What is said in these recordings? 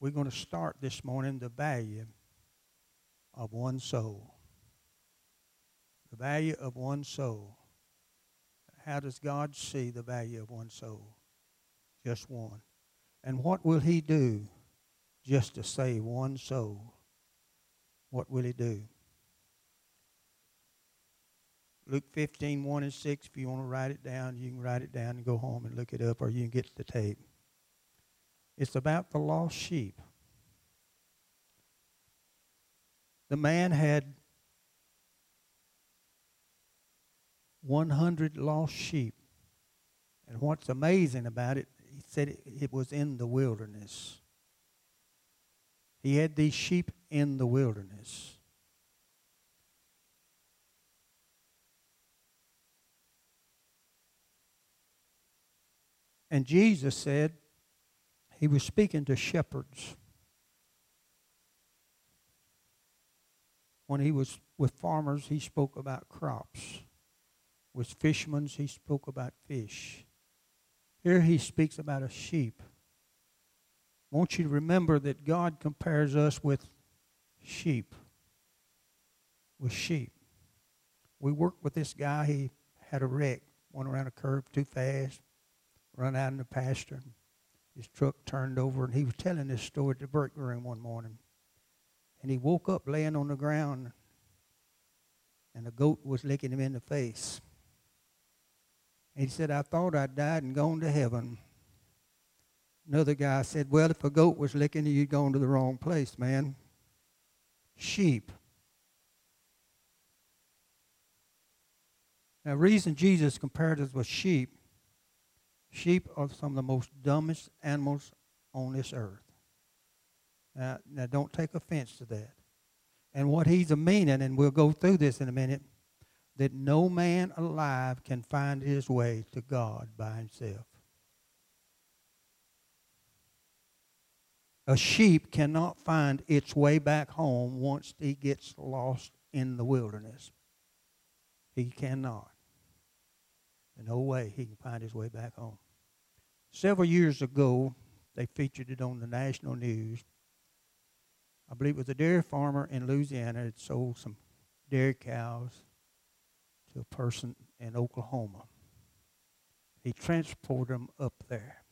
we're going to start this morning the value of one soul. The value of one soul. How does God see the value of one soul? Just one. And what will He do just to save one soul? What will He do? Luke 15, 1 and 6, if you want to write it down, you can write it down and go home and look it up, or you can get the tape. It's about the lost sheep. The man had 100 lost sheep. And what's amazing about it, he said it, it was in the wilderness. He had these sheep in the wilderness. And Jesus said, he was speaking to shepherds. When he was with farmers, he spoke about crops. With fishermen, he spoke about fish. Here he speaks about a sheep. I want you to remember that God compares us with sheep. With sheep. We worked with this guy. He had a wreck, went around a curve too fast, run out in the pasture. His truck turned over, and he was telling this story at the break room one morning. And he woke up laying on the ground, and a goat was licking him in the face. And he said, I thought I'd died and gone to heaven. Another guy said, Well, if a goat was licking you, you'd gone to the wrong place, man. Sheep. Now, reason Jesus compared us with sheep Sheep are some of the most dumbest animals on this earth. Now, now don't take offense to that. And what he's a meaning, and we'll go through this in a minute, that no man alive can find his way to God by himself. A sheep cannot find its way back home once he gets lost in the wilderness. He cannot. No way he can find his way back home. Several years ago, they featured it on the national news. I believe it was a dairy farmer in Louisiana that sold some dairy cows to a person in Oklahoma. He transported them up there.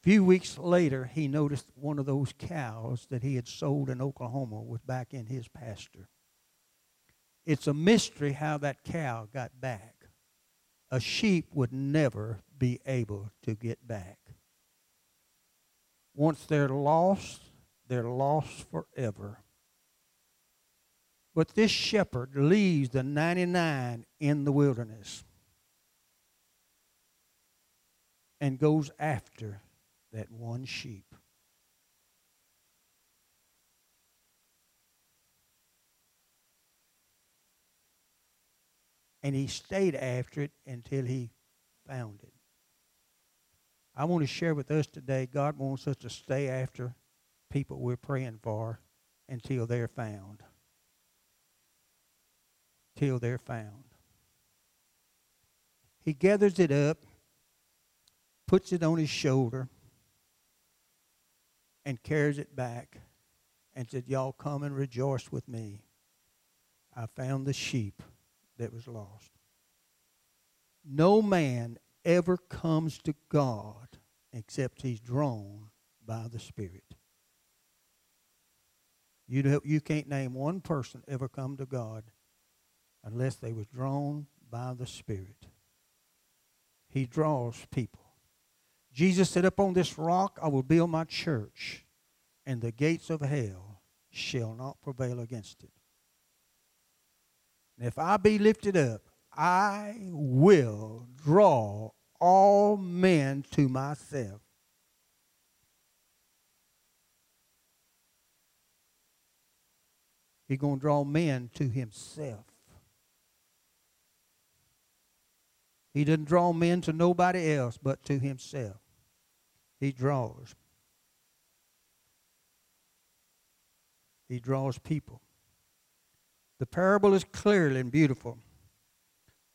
A few weeks later, he noticed one of those cows that he had sold in Oklahoma was back in his pasture. It's a mystery how that cow got back. A sheep would never be able to get back. Once they're lost, they're lost forever. But this shepherd leaves the 99 in the wilderness and goes after that one sheep. And he stayed after it until he found it. I want to share with us today God wants us to stay after people we're praying for until they're found till they're found. He gathers it up, puts it on his shoulder, and carries it back and said, Y'all come and rejoice with me. I found the sheep that was lost. No man ever comes to God except he's drawn by the Spirit. You, you can't name one person ever come to God unless they was drawn by the Spirit. He draws people. Jesus said, Upon this rock I will build my church, and the gates of hell shall not prevail against it. If I be lifted up, I will draw all men to myself. He's going to draw men to himself. He doesn't draw men to nobody else but to himself. He draws. He draws people. The parable is clear and beautiful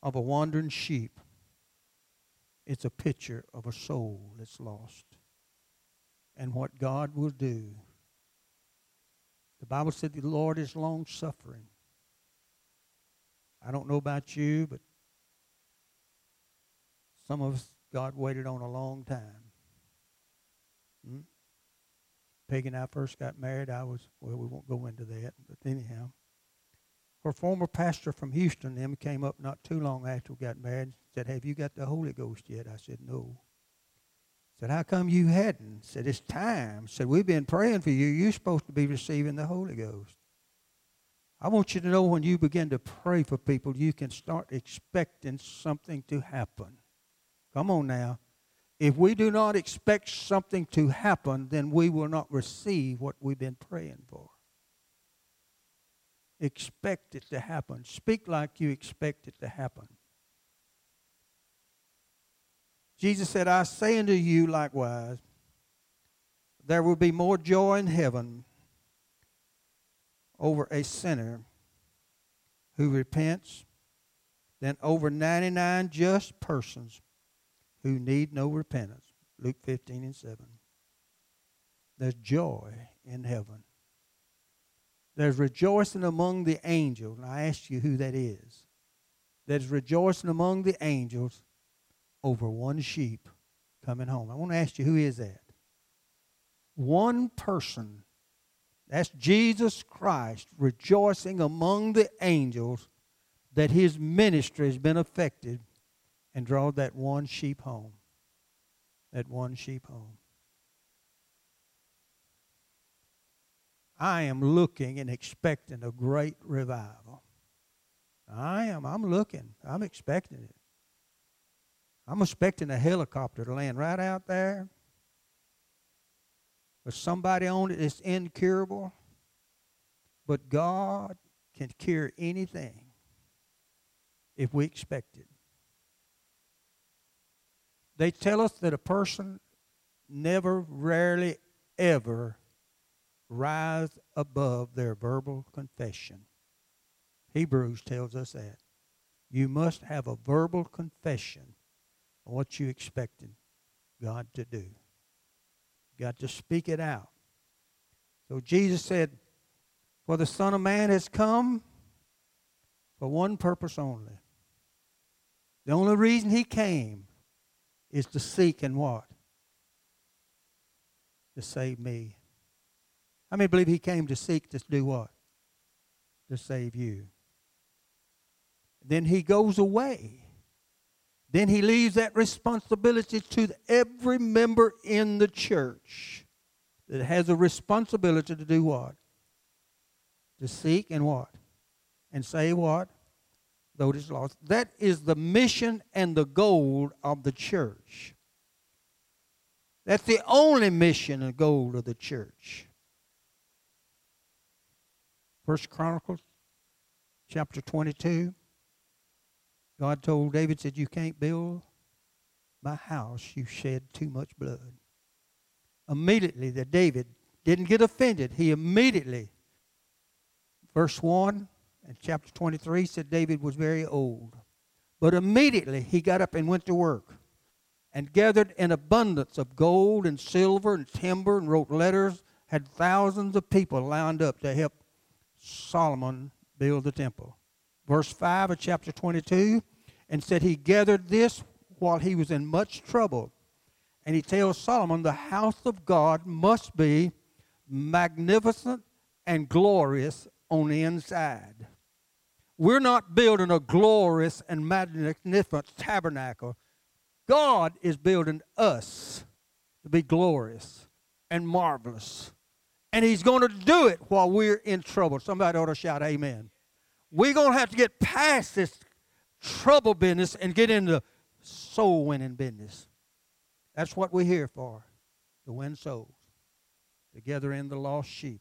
of a wandering sheep. It's a picture of a soul that's lost. and what God will do. The Bible said the Lord is long suffering. I don't know about you, but some of us, God waited on a long time. Hmm? Peggy and I first got married, I was, well, we won't go into that, but anyhow. Her former pastor from Houston, them came up not too long after we got married, and said, Have you got the Holy Ghost yet? I said, No. Said, How come you hadn't? Said, It's time. Said, We've been praying for you. You're supposed to be receiving the Holy Ghost. I want you to know when you begin to pray for people, you can start expecting something to happen. Come on now. If we do not expect something to happen, then we will not receive what we've been praying for. Expect it to happen. Speak like you expect it to happen. Jesus said, I say unto you likewise, there will be more joy in heaven over a sinner who repents than over 99 just persons who need no repentance. Luke 15 and 7. There's joy in heaven. There's rejoicing among the angels. And I ask you who that is. There's rejoicing among the angels over one sheep coming home. I want to ask you who is that? One person. That's Jesus Christ rejoicing among the angels that his ministry has been affected and draw that one sheep home. That one sheep home. I am looking and expecting a great revival. I am. I'm looking. I'm expecting it. I'm expecting a helicopter to land right out there with somebody on it that's incurable. But God can cure anything if we expect it. They tell us that a person never, rarely, ever rise above their verbal confession. Hebrews tells us that. You must have a verbal confession of what you expected God to do. You got to speak it out. So Jesus said, For the Son of Man has come for one purpose only. The only reason he came is to seek and what? To save me. How many believe he came to seek to do what? To save you. Then he goes away. Then he leaves that responsibility to every member in the church that has a responsibility to do what? To seek and what? And say what? though it is lost. That is the mission and the goal of the church. That's the only mission and goal of the church. First Chronicles chapter 22. God told David, said, You can't build my house, you shed too much blood. Immediately that David didn't get offended. He immediately, verse 1, and chapter 23 said David was very old. But immediately he got up and went to work and gathered an abundance of gold and silver and timber and wrote letters, had thousands of people lined up to help Solomon build the temple. Verse 5 of chapter 22 and said he gathered this while he was in much trouble. And he tells Solomon the house of God must be magnificent and glorious on the inside. We're not building a glorious and magnificent tabernacle. God is building us to be glorious and marvelous. And He's going to do it while we're in trouble. Somebody ought to shout, Amen. We're going to have to get past this trouble business and get into soul winning business. That's what we're here for to win souls, to gather in the lost sheep.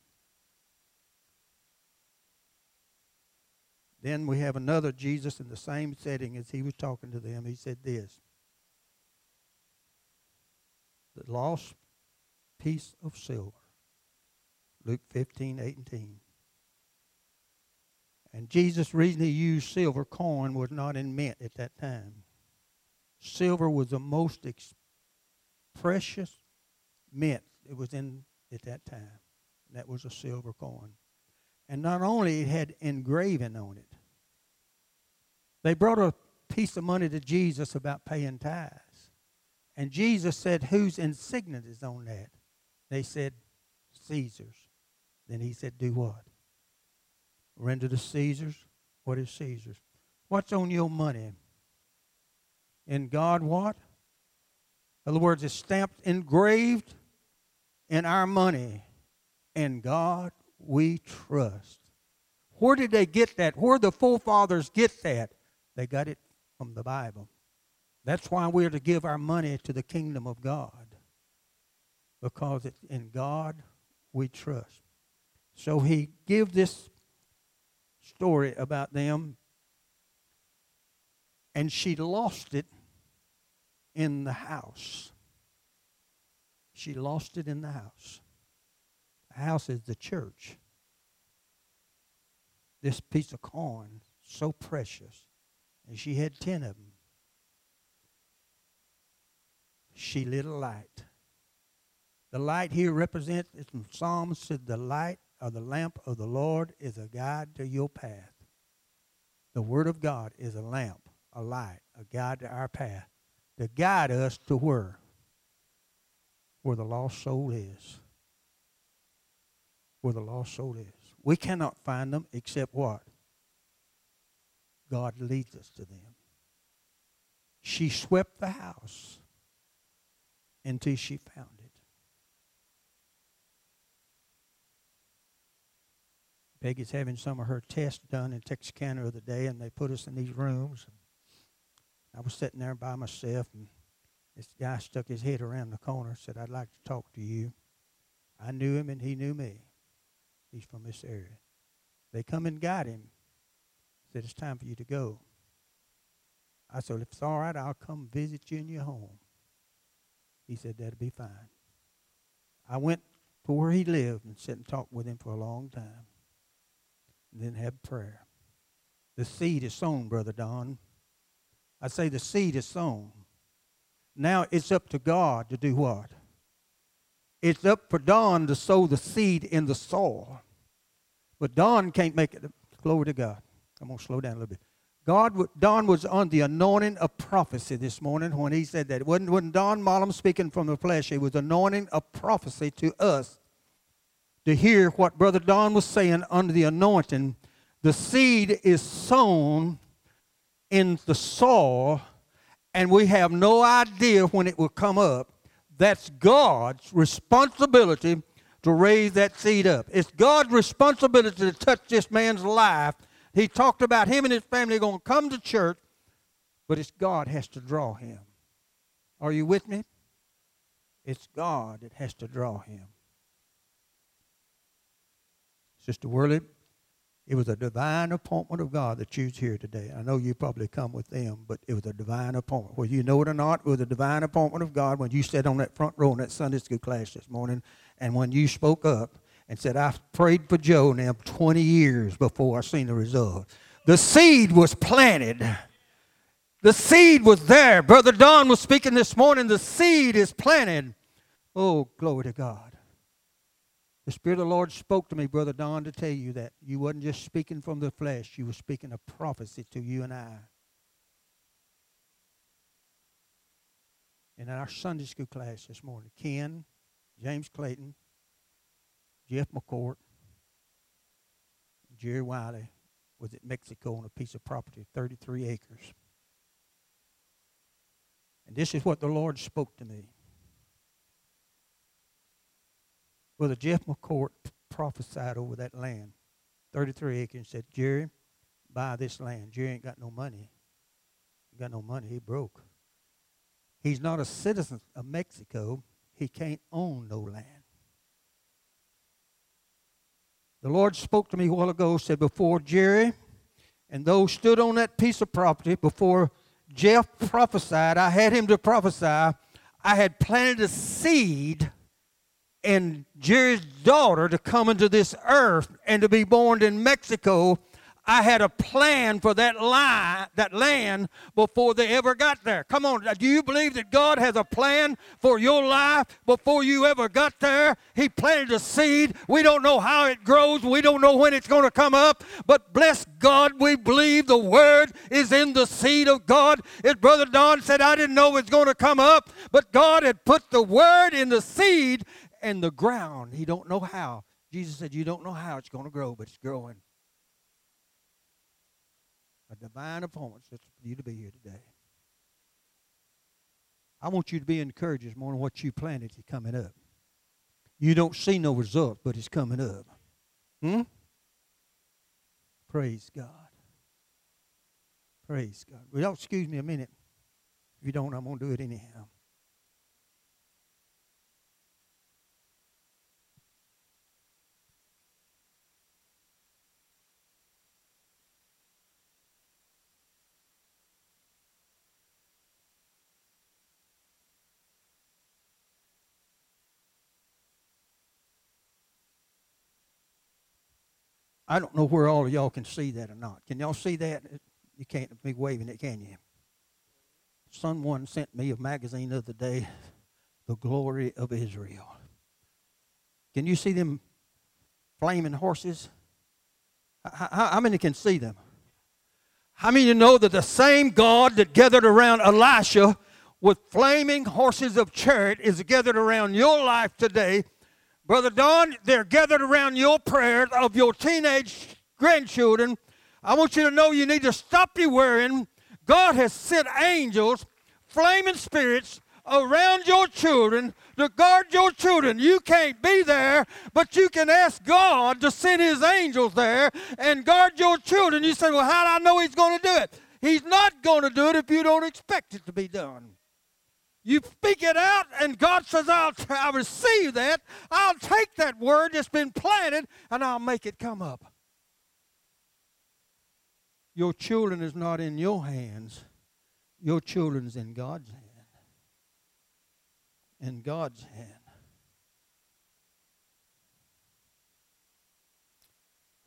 Then we have another Jesus in the same setting as he was talking to them. He said this The lost piece of silver. Luke 15, 18. And Jesus' reason he used silver coin was not in mint at that time. Silver was the most ex- precious mint it was in at that time. That was a silver coin. And not only it had engraving on it. They brought a piece of money to Jesus about paying tithes. And Jesus said, Whose insignia is on that? They said, Caesar's. Then he said, Do what? Render to Caesar's. What is Caesar's? What's on your money? In God, what? In other words, it's stamped, engraved in our money. In God we trust. Where did they get that? Where the forefathers get that? They got it from the Bible. That's why we're to give our money to the kingdom of God. Because in God we trust. So he gives this story about them, and she lost it in the house. She lost it in the house. The house is the church. This piece of corn, so precious. And she had ten of them. She lit a light. The light here represents, from Psalms, said the light the lamp of the Lord is a guide to your path. The Word of God is a lamp, a light, a guide to our path, to guide us to where? Where the lost soul is. Where the lost soul is. We cannot find them except what? God leads us to them. She swept the house until she found it. Peggy's having some of her tests done in Texarkana the other day, and they put us in these rooms. I was sitting there by myself, and this guy stuck his head around the corner, said, I'd like to talk to you. I knew him, and he knew me. He's from this area. They come and got him. Said, It's time for you to go. I said, If it's all right, I'll come visit you in your home. He said, That'll be fine. I went to where he lived and sat and talked with him for a long time. Then have prayer. The seed is sown, Brother Don. I say the seed is sown. Now it's up to God to do what? It's up for Don to sow the seed in the soil. But Don can't make it. Glory to God. I'm going to slow down a little bit. God, Don was on the anointing of prophecy this morning when he said that. It wasn't, wasn't Don Mollum speaking from the flesh. It was anointing of prophecy to us to hear what Brother Don was saying under the anointing. The seed is sown in the soil, and we have no idea when it will come up. That's God's responsibility to raise that seed up. It's God's responsibility to touch this man's life he talked about him and his family going to come to church, but it's God has to draw him. Are you with me? It's God that has to draw him. Sister Worley, it was a divine appointment of God that you's here today. I know you probably come with them, but it was a divine appointment. Whether you know it or not, it was a divine appointment of God when you sat on that front row in that Sunday school class this morning, and when you spoke up and said, I prayed for Joe now 20 years before I seen the result. The seed was planted. The seed was there. Brother Don was speaking this morning. The seed is planted. Oh, glory to God. The Spirit of the Lord spoke to me, Brother Don, to tell you that you wasn't just speaking from the flesh, you were speaking a prophecy to you and I. And in our Sunday school class this morning, Ken, James Clayton, Jeff McCourt, Jerry Wiley was at Mexico on a piece of property, 33 acres. And this is what the Lord spoke to me. Brother Jeff McCourt prophesied over that land, 33 acres, and said, Jerry, buy this land. Jerry ain't got no money. He got no money. He broke. He's not a citizen of Mexico. He can't own no land. The Lord spoke to me a while ago, said, Before Jerry and those stood on that piece of property, before Jeff prophesied, I had him to prophesy, I had planted a seed in Jerry's daughter to come into this earth and to be born in Mexico. I had a plan for that lie, that land before they ever got there. Come on, do you believe that God has a plan for your life before you ever got there? He planted a seed. We don't know how it grows. We don't know when it's going to come up. But bless God, we believe the word is in the seed of God. As Brother Don said, I didn't know it was going to come up, but God had put the word in the seed and the ground. He don't know how. Jesus said, You don't know how it's going to grow, but it's growing a divine appointment for you to be here today. I want you to be encouraged this morning what you planted is coming up. You don't see no result, but it's coming up. Hmm? Praise God. Praise God. Well, excuse me a minute. If you don't, I'm going to do it anyhow. I don't know where all of y'all can see that or not. Can y'all see that? You can't be waving it, can you? Someone sent me a magazine the other day, The Glory of Israel. Can you see them flaming horses? How, how, how many can see them? How many you know that the same God that gathered around Elisha with flaming horses of chariot is gathered around your life today Brother Don, they're gathered around your prayers of your teenage grandchildren. I want you to know you need to stop your worrying. God has sent angels, flaming spirits, around your children to guard your children. You can't be there, but you can ask God to send His angels there and guard your children. You say, Well, how do I know He's going to do it? He's not going to do it if you don't expect it to be done. You speak it out, and God says, I'll, I'll receive that. I'll take that word that's been planted, and I'll make it come up. Your children is not in your hands. Your children's in God's hand. In God's hand.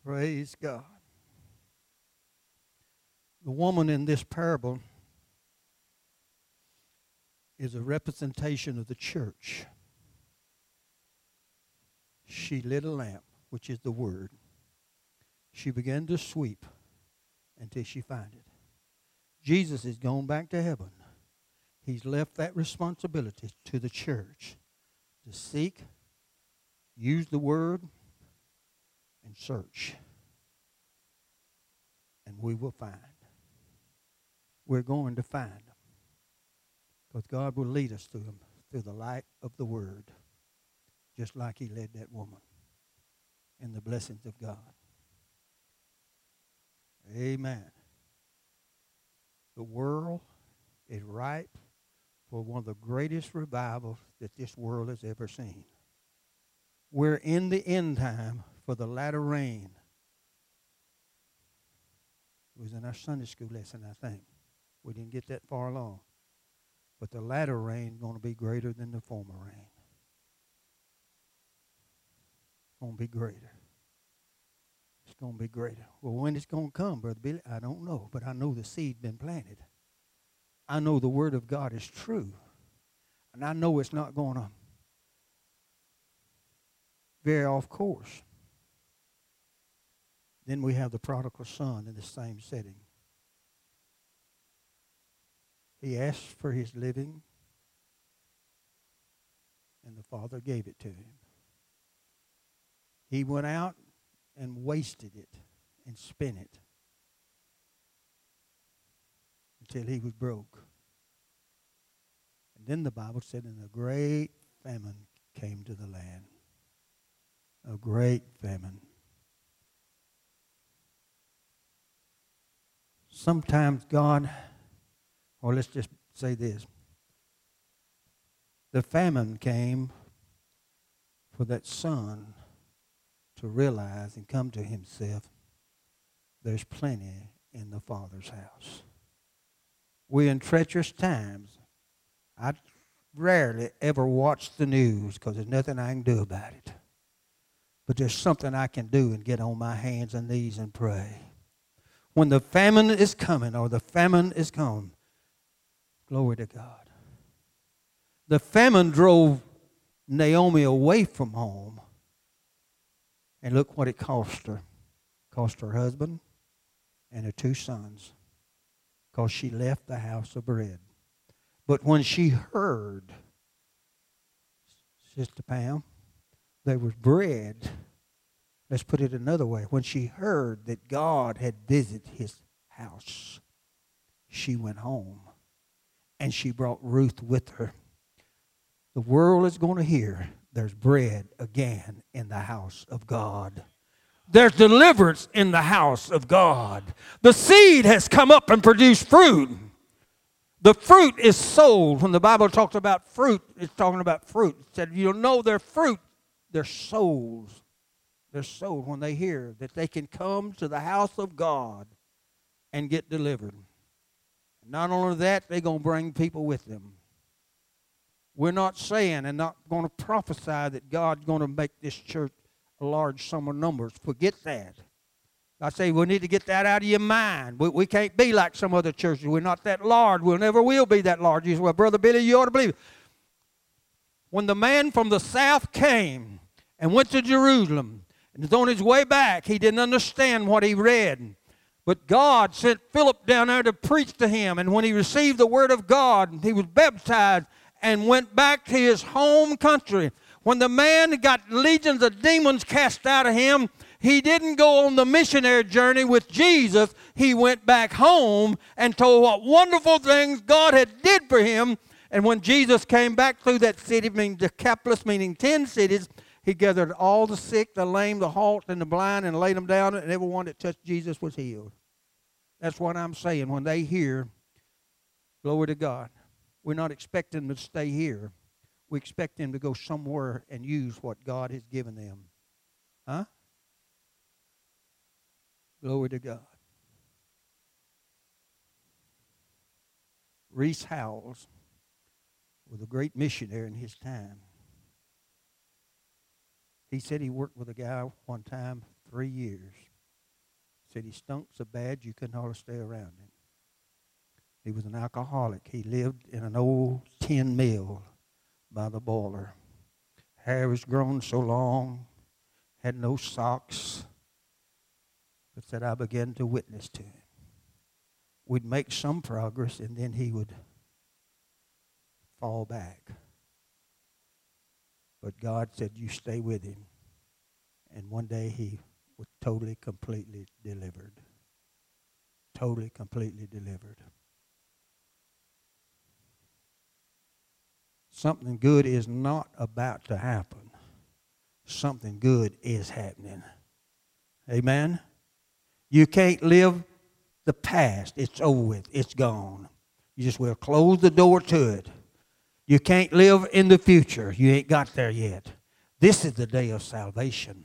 Praise God. The woman in this parable is a representation of the church. She lit a lamp, which is the word. She began to sweep until she found it. Jesus is going back to heaven. He's left that responsibility to the church to seek, use the word, and search. And we will find. We're going to find. Because God will lead us through them through the light of the Word, just like He led that woman in the blessings of God. Amen. The world is ripe for one of the greatest revivals that this world has ever seen. We're in the end time for the latter rain. It was in our Sunday school lesson, I think. We didn't get that far along. But the latter rain is going to be greater than the former rain. Going to be greater. It's going to be greater. Well, when it's going to come, Brother Billy, I don't know. But I know the seed been planted. I know the Word of God is true. And I know it's not going to veer off course. Then we have the prodigal son in the same setting. He asked for his living, and the Father gave it to him. He went out and wasted it and spent it until he was broke. And then the Bible said, and a great famine came to the land. A great famine. Sometimes God or let's just say this the famine came for that son to realize and come to himself there's plenty in the Father's house. We're in treacherous times. I rarely ever watch the news because there's nothing I can do about it. But there's something I can do and get on my hands and knees and pray. when the famine is coming or the famine is gone. Glory to God. The famine drove Naomi away from home. And look what it cost her. It cost her husband and her two sons because she left the house of bread. But when she heard, Sister Pam, there was bread Let's put it another way. When she heard that God had visited his house, she went home and she brought Ruth with her. The world is going to hear there's bread again in the house of God. There's deliverance in the house of God. The seed has come up and produced fruit. The fruit is sold. When the Bible talks about fruit, it's talking about fruit. It said, You'll know their fruit, their souls their soul when they hear that they can come to the house of God and get delivered. Not only that, they're going to bring people with them. We're not saying and not going to prophesy that God's going to make this church a large sum of numbers. Forget that. I say we need to get that out of your mind. We, we can't be like some other churches. We're not that large. We will never will be that large. You say, well, Brother Billy, you ought to believe it. When the man from the south came and went to Jerusalem, and on his way back, he didn't understand what he read. But God sent Philip down there to preach to him. And when he received the word of God, he was baptized and went back to his home country. When the man got legions of demons cast out of him, he didn't go on the missionary journey with Jesus. He went back home and told what wonderful things God had did for him. And when Jesus came back through that city, meaning Decapolis, meaning ten cities, he gathered all the sick, the lame, the halt, and the blind and laid them down, and everyone that touched Jesus was healed. That's what I'm saying. When they hear, glory to God, we're not expecting them to stay here. We expect them to go somewhere and use what God has given them. Huh? Glory to God. Rees Howells was a great missionary in his time. He said he worked with a guy one time three years. Said he stunk so bad you couldn't hardly stay around him. He was an alcoholic. He lived in an old tin mill by the boiler. Hair was grown so long, had no socks. But said I began to witness to him. We'd make some progress and then he would fall back. But God said, You stay with him. And one day he was totally, completely delivered. Totally, completely delivered. Something good is not about to happen. Something good is happening. Amen? You can't live the past. It's over with. It's gone. You just will close the door to it. You can't live in the future. You ain't got there yet. This is the day of salvation.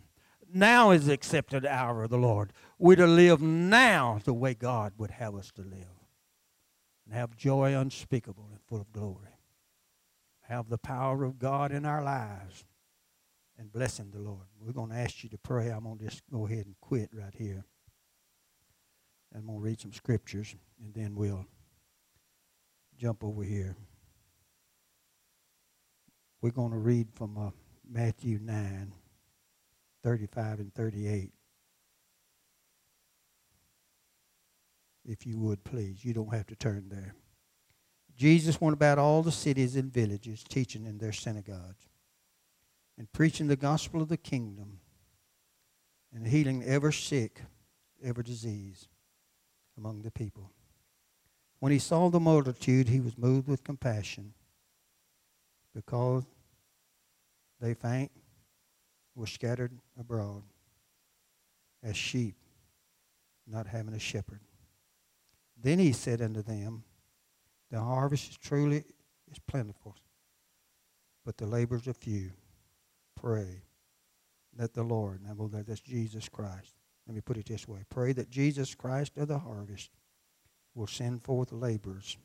Now is the accepted hour of the Lord. We're to live now the way God would have us to live. And have joy unspeakable and full of glory. Have the power of God in our lives and blessing the Lord. We're going to ask you to pray. I'm going to just go ahead and quit right here. I'm going to read some scriptures and then we'll jump over here. We're going to read from uh, Matthew 9, 35 and 38. If you would, please. You don't have to turn there. Jesus went about all the cities and villages, teaching in their synagogues and preaching the gospel of the kingdom and healing every sick, every disease among the people. When he saw the multitude, he was moved with compassion because they faint were scattered abroad as sheep not having a shepherd. Then he said unto them, The harvest is truly is plentiful, but the laborers are few. Pray that the Lord, now that's Jesus Christ. Let me put it this way. Pray that Jesus Christ of the harvest will send forth laborers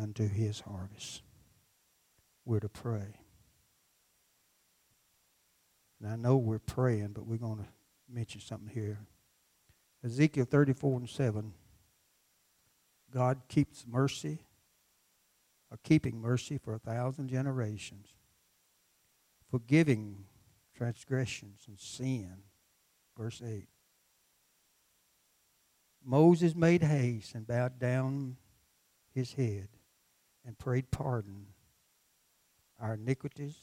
unto his harvest we're to pray. And I know we're praying, but we're going to mention something here. Ezekiel 34 and 7. God keeps mercy, or keeping mercy for a thousand generations, forgiving transgressions and sin. Verse 8. Moses made haste and bowed down his head and prayed pardon our iniquities,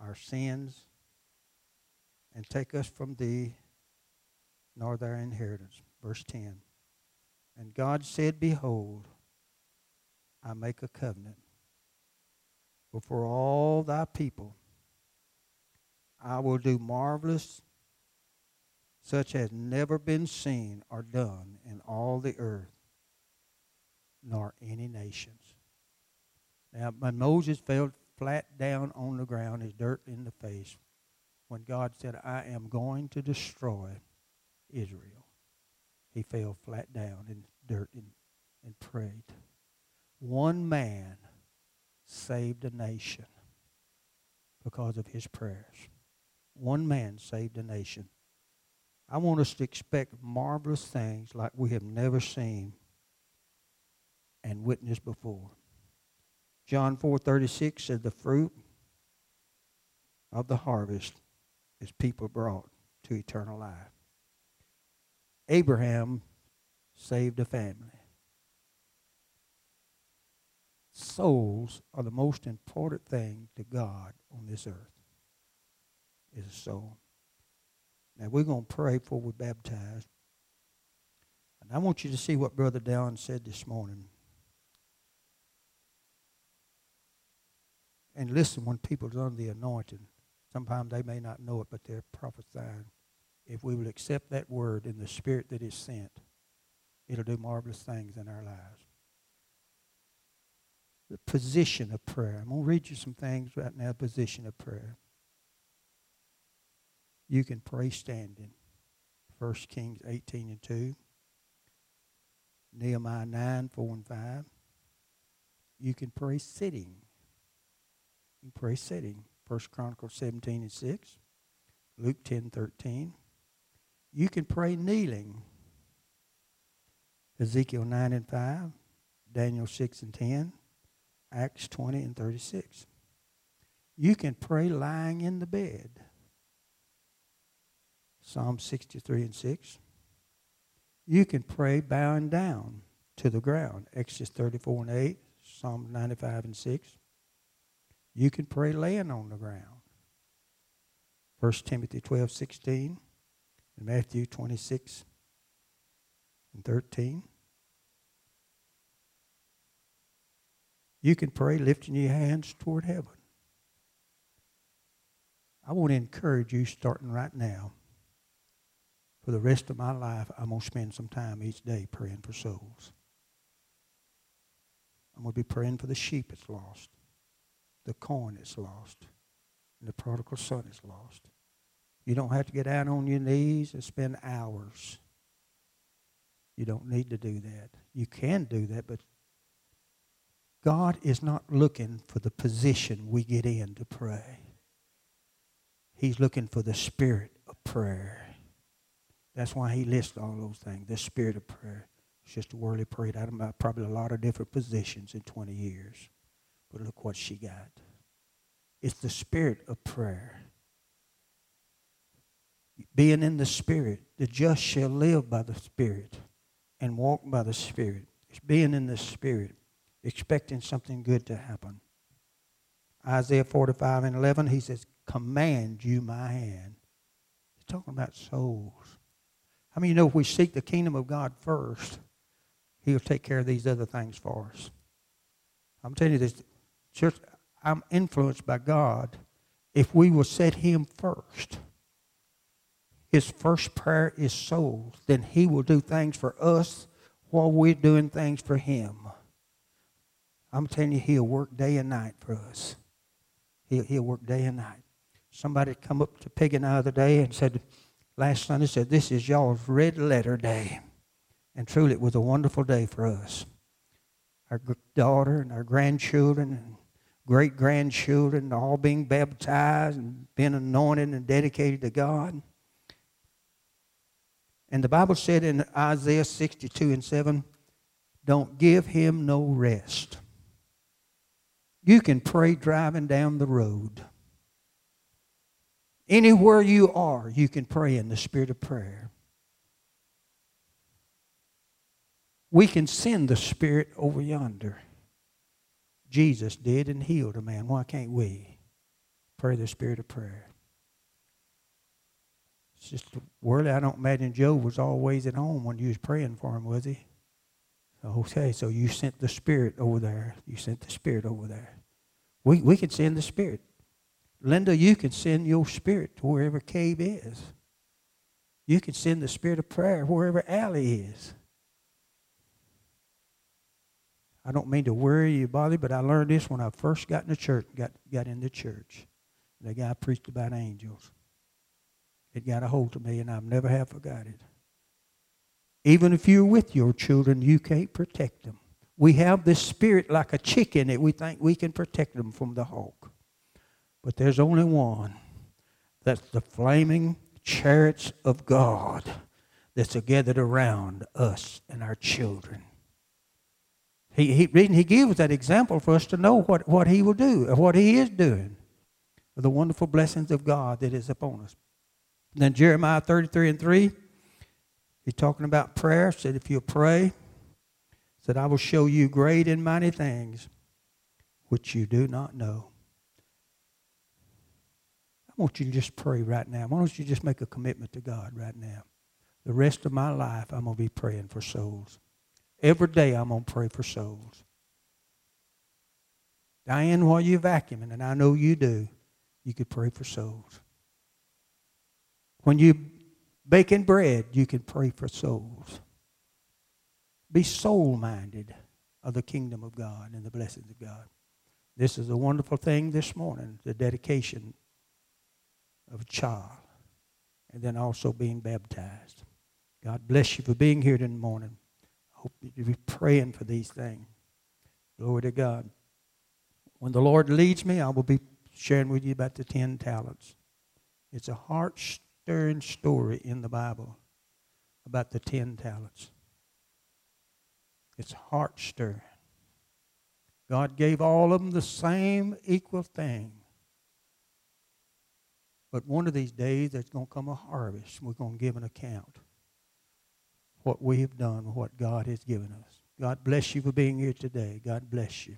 our sins, and take us from thee, nor their inheritance. Verse 10. And God said, Behold, I make a covenant before all thy people. I will do marvelous such as never been seen or done in all the earth, nor any nations. Now, when Moses fell flat down on the ground, his dirt in the face, when God said, I am going to destroy Israel, he fell flat down in dirt and, and prayed. One man saved a nation because of his prayers. One man saved a nation. I want us to expect marvelous things like we have never seen and witnessed before. John 4:36 said the fruit of the harvest is people brought to eternal life. Abraham saved a family. Souls are the most important thing to God on this earth. Is a soul. Now we're going to pray before we baptize. And I want you to see what Brother Dallin said this morning. And listen when people are under the anointing. Sometimes they may not know it, but they're prophesying. If we will accept that word in the spirit that is sent, it'll do marvelous things in our lives. The position of prayer. I'm going to read you some things right now, position of prayer. You can pray standing. 1 Kings 18 and 2. Nehemiah 9, 4 and 5. You can pray sitting. Can pray sitting. 1 Chronicles 17 and 6. Luke 10, 13. You can pray kneeling. Ezekiel 9 and 5. Daniel 6 and 10. Acts 20 and 36. You can pray lying in the bed. Psalm 63 and 6. You can pray bowing down to the ground. Exodus 34 and 8. Psalm 95 and 6. You can pray laying on the ground. 1 Timothy 12, 16. And Matthew 26 and 13. You can pray lifting your hands toward heaven. I want to encourage you starting right now for the rest of my life, I'm going to spend some time each day praying for souls. I'm going to be praying for the sheep that's lost, the coin is lost, and the prodigal son is lost. You don't have to get out on your knees and spend hours. You don't need to do that. You can do that, but God is not looking for the position we get in to pray. He's looking for the spirit of prayer. That's why he lists all those things. The spirit of prayer. It's just a word he prayed out of probably a lot of different positions in 20 years. But look what she got. It's the spirit of prayer. Being in the spirit, the just shall live by the spirit and walk by the spirit. It's being in the spirit, expecting something good to happen. Isaiah 45 and 11, he says, Command you my hand. He's talking about souls. I mean, you know, if we seek the kingdom of God first, He'll take care of these other things for us. I'm telling you this, church, I'm influenced by God. If we will set Him first, His first prayer is souls, then He will do things for us while we're doing things for Him. I'm telling you, He'll work day and night for us. He'll, he'll work day and night. Somebody come up to Peggy and I the other day and said, last Sunday said, This is y'all's red letter day. And truly, it was a wonderful day for us. Our daughter and our grandchildren and great grandchildren all being baptized and being anointed and dedicated to God. And the Bible said in Isaiah 62 and 7, don't give him no rest. You can pray driving down the road. Anywhere you are, you can pray in the spirit of prayer. We can send the spirit over yonder. Jesus did and healed a man. Why can't we pray the spirit of prayer? It's just a word I don't imagine Job was always at home when you was praying for him, was he? Okay, so you sent the Spirit over there. You sent the Spirit over there. We, we can send the Spirit. Linda, you can send your Spirit to wherever cave is. You can send the Spirit of prayer wherever alley is. I don't mean to worry you, bother, but I learned this when I first got in the church, got, got in the church. The guy preached about angels. It got a hold of me, and I've never have forgot it. Even if you're with your children, you can't protect them. We have this spirit like a chicken that we think we can protect them from the hawk. But there's only one. That's the flaming chariots of God that's gathered around us and our children. He, he, he gives that example for us to know what, what he will do, what he is doing, the wonderful blessings of God that is upon us. Then Jeremiah 33 and 3 He's talking about prayer. Said, if you pray, said, I will show you great and mighty things which you do not know. I want you to just pray right now. Why don't you just make a commitment to God right now? The rest of my life, I'm going to be praying for souls. Every day, I'm going to pray for souls. Diane, while you're vacuuming, and I know you do, you could pray for souls. When you're baking bread, you can pray for souls. Be soul minded of the kingdom of God and the blessings of God. This is a wonderful thing this morning the dedication of a child, and then also being baptized. God bless you for being here this morning. Hope you be praying for these things. Glory to God. When the Lord leads me, I will be sharing with you about the ten talents. It's a heart stirring story in the Bible about the ten talents. It's heart stirring. God gave all of them the same equal thing. But one of these days, there's going to come a harvest. We're going to give an account what we have done what God has given us. God bless you for being here today. God bless you.